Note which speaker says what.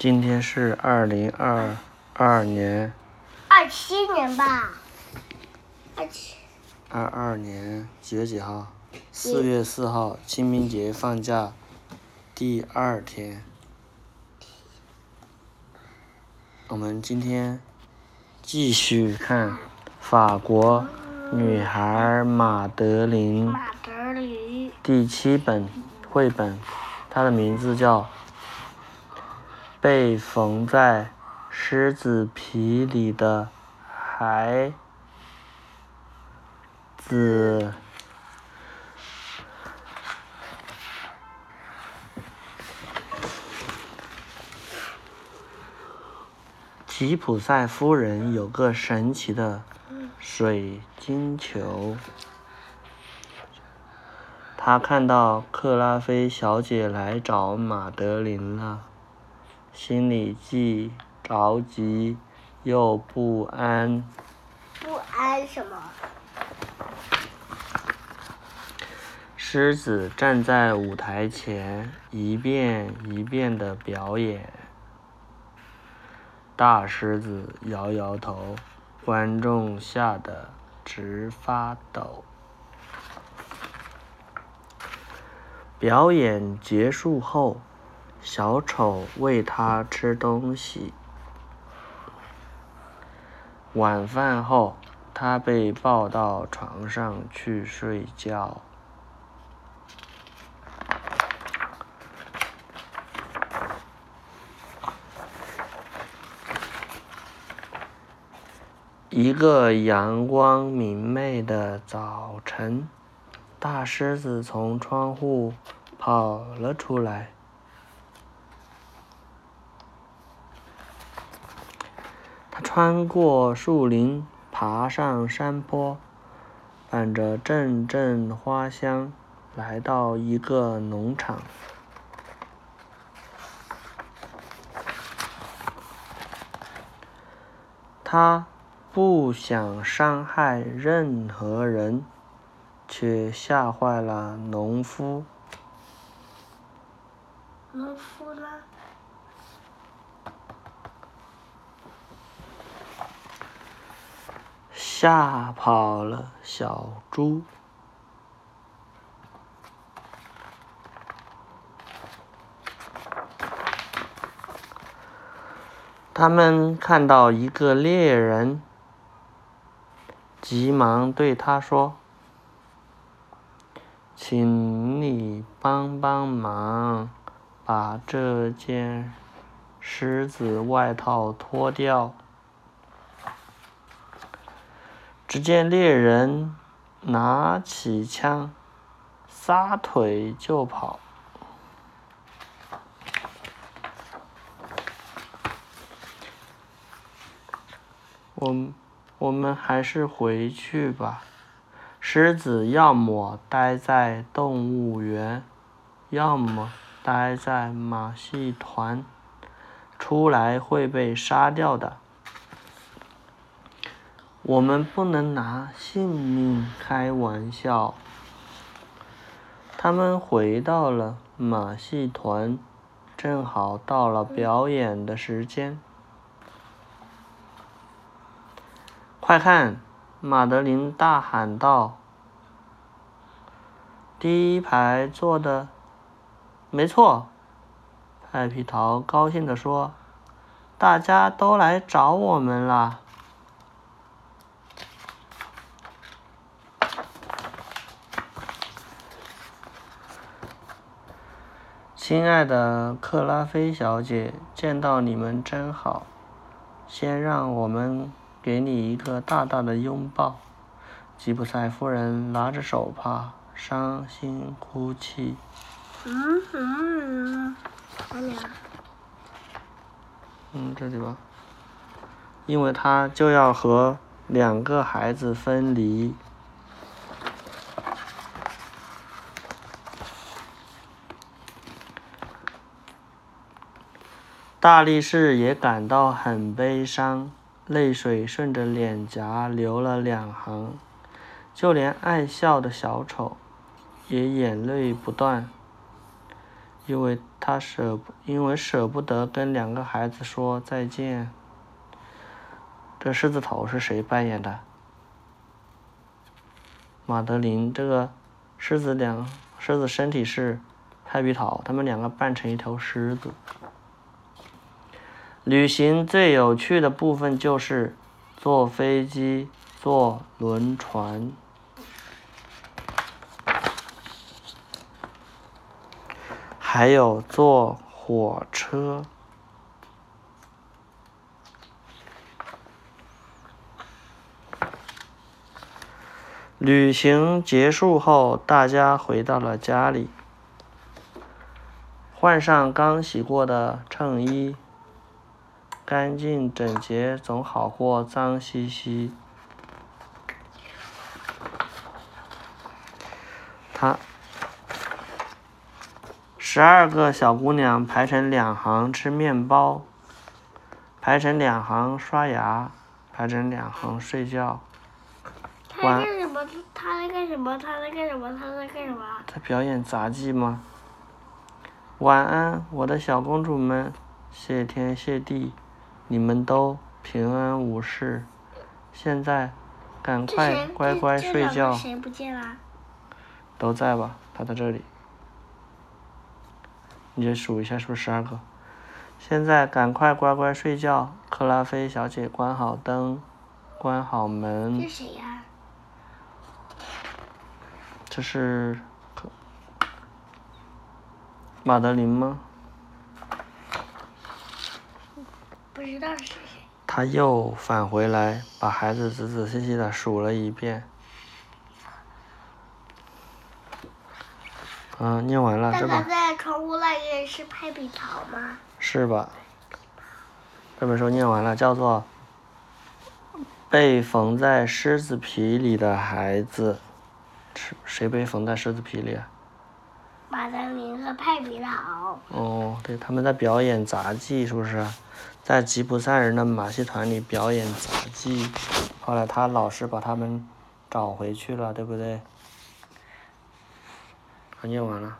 Speaker 1: 今天是二零二二年
Speaker 2: 二七年吧，二七
Speaker 1: 二二年几月几号？四月四号，清明节放假第二天。我们今天继续看法国女孩马德琳第七本绘本，它的名字叫《被缝在狮子皮里的孩子》。吉普赛夫人有个神奇的水晶球。她看到克拉菲小姐来找马德琳了，心里既着急又不安。
Speaker 2: 不安什么？
Speaker 1: 狮子站在舞台前，一遍一遍的表演。大狮子摇摇头，观众吓得直发抖。表演结束后，小丑喂它吃东西。晚饭后，它被抱到床上去睡觉。一个阳光明媚的早晨，大狮子从窗户跑了出来。穿过树林，爬上山坡，伴着阵阵花香，来到一个农场。他。不想伤害任何人，却吓坏了农夫。
Speaker 2: 农夫呢？
Speaker 1: 吓跑了小猪。他们看到一个猎人。急忙对他说：“请你帮帮忙，把这件狮子外套脱掉。”只见猎人拿起枪，撒腿就跑。我。我们还是回去吧。狮子要么待在动物园，要么待在马戏团，出来会被杀掉的。我们不能拿性命开玩笑。他们回到了马戏团，正好到了表演的时间。快看！马德琳大喊道：“第一排坐的，没错。”派皮桃高兴地说：“大家都来找我们啦！”亲爱的克拉菲小姐，见到你们真好。先让我们。给你一个大大的拥抱，吉普赛夫人拿着手帕，伤心哭泣。
Speaker 2: 嗯嗯，哪里啊？
Speaker 1: 嗯，这里吧。因为他就要和两个孩子分离。大力士也感到很悲伤。泪水顺着脸颊流了两行，就连爱笑的小丑也眼泪不断。因为他舍不，因为舍不得跟两个孩子说再见。这狮子头是谁扮演的？马德琳。这个狮子两狮子身体是派比桃，他们两个扮成一条狮子。旅行最有趣的部分就是坐飞机、坐轮船，还有坐火车。旅行结束后，大家回到了家里，换上刚洗过的衬衣，干净整洁总好过脏兮兮。他十二个小姑娘排成两行吃面包，排成两行刷牙，排成两行睡觉。
Speaker 2: 他在干什么？他在干什么？他在干什么？他在干什么？
Speaker 1: 在表演杂技吗？晚安，我的小公主们，谢天谢地，你们都平安无事。现在，赶快乖乖睡觉。
Speaker 2: 谁不见了？
Speaker 1: 都在吧？他在这里。你就数一下，是不是十二个？现在赶快乖乖睡觉。克拉菲小姐，关好灯，关好门。
Speaker 2: 这谁呀？
Speaker 1: 这是马德琳吗？
Speaker 2: 不知道是谁。
Speaker 1: 他又返回来，把孩子仔仔细细的数了一遍。嗯，念完了，这
Speaker 2: 本。在窗户那个是派比桃吗？
Speaker 1: 是吧？这本书念完了，叫做《被缝在狮子皮里的孩子》。谁被缝在狮子皮里啊？
Speaker 2: 马德琳和派比桃。
Speaker 1: 哦，对，他们在表演杂技，是不是？在吉普赛人的马戏团里表演杂技，后来他老师把他们找回去了，对不对？我念完了。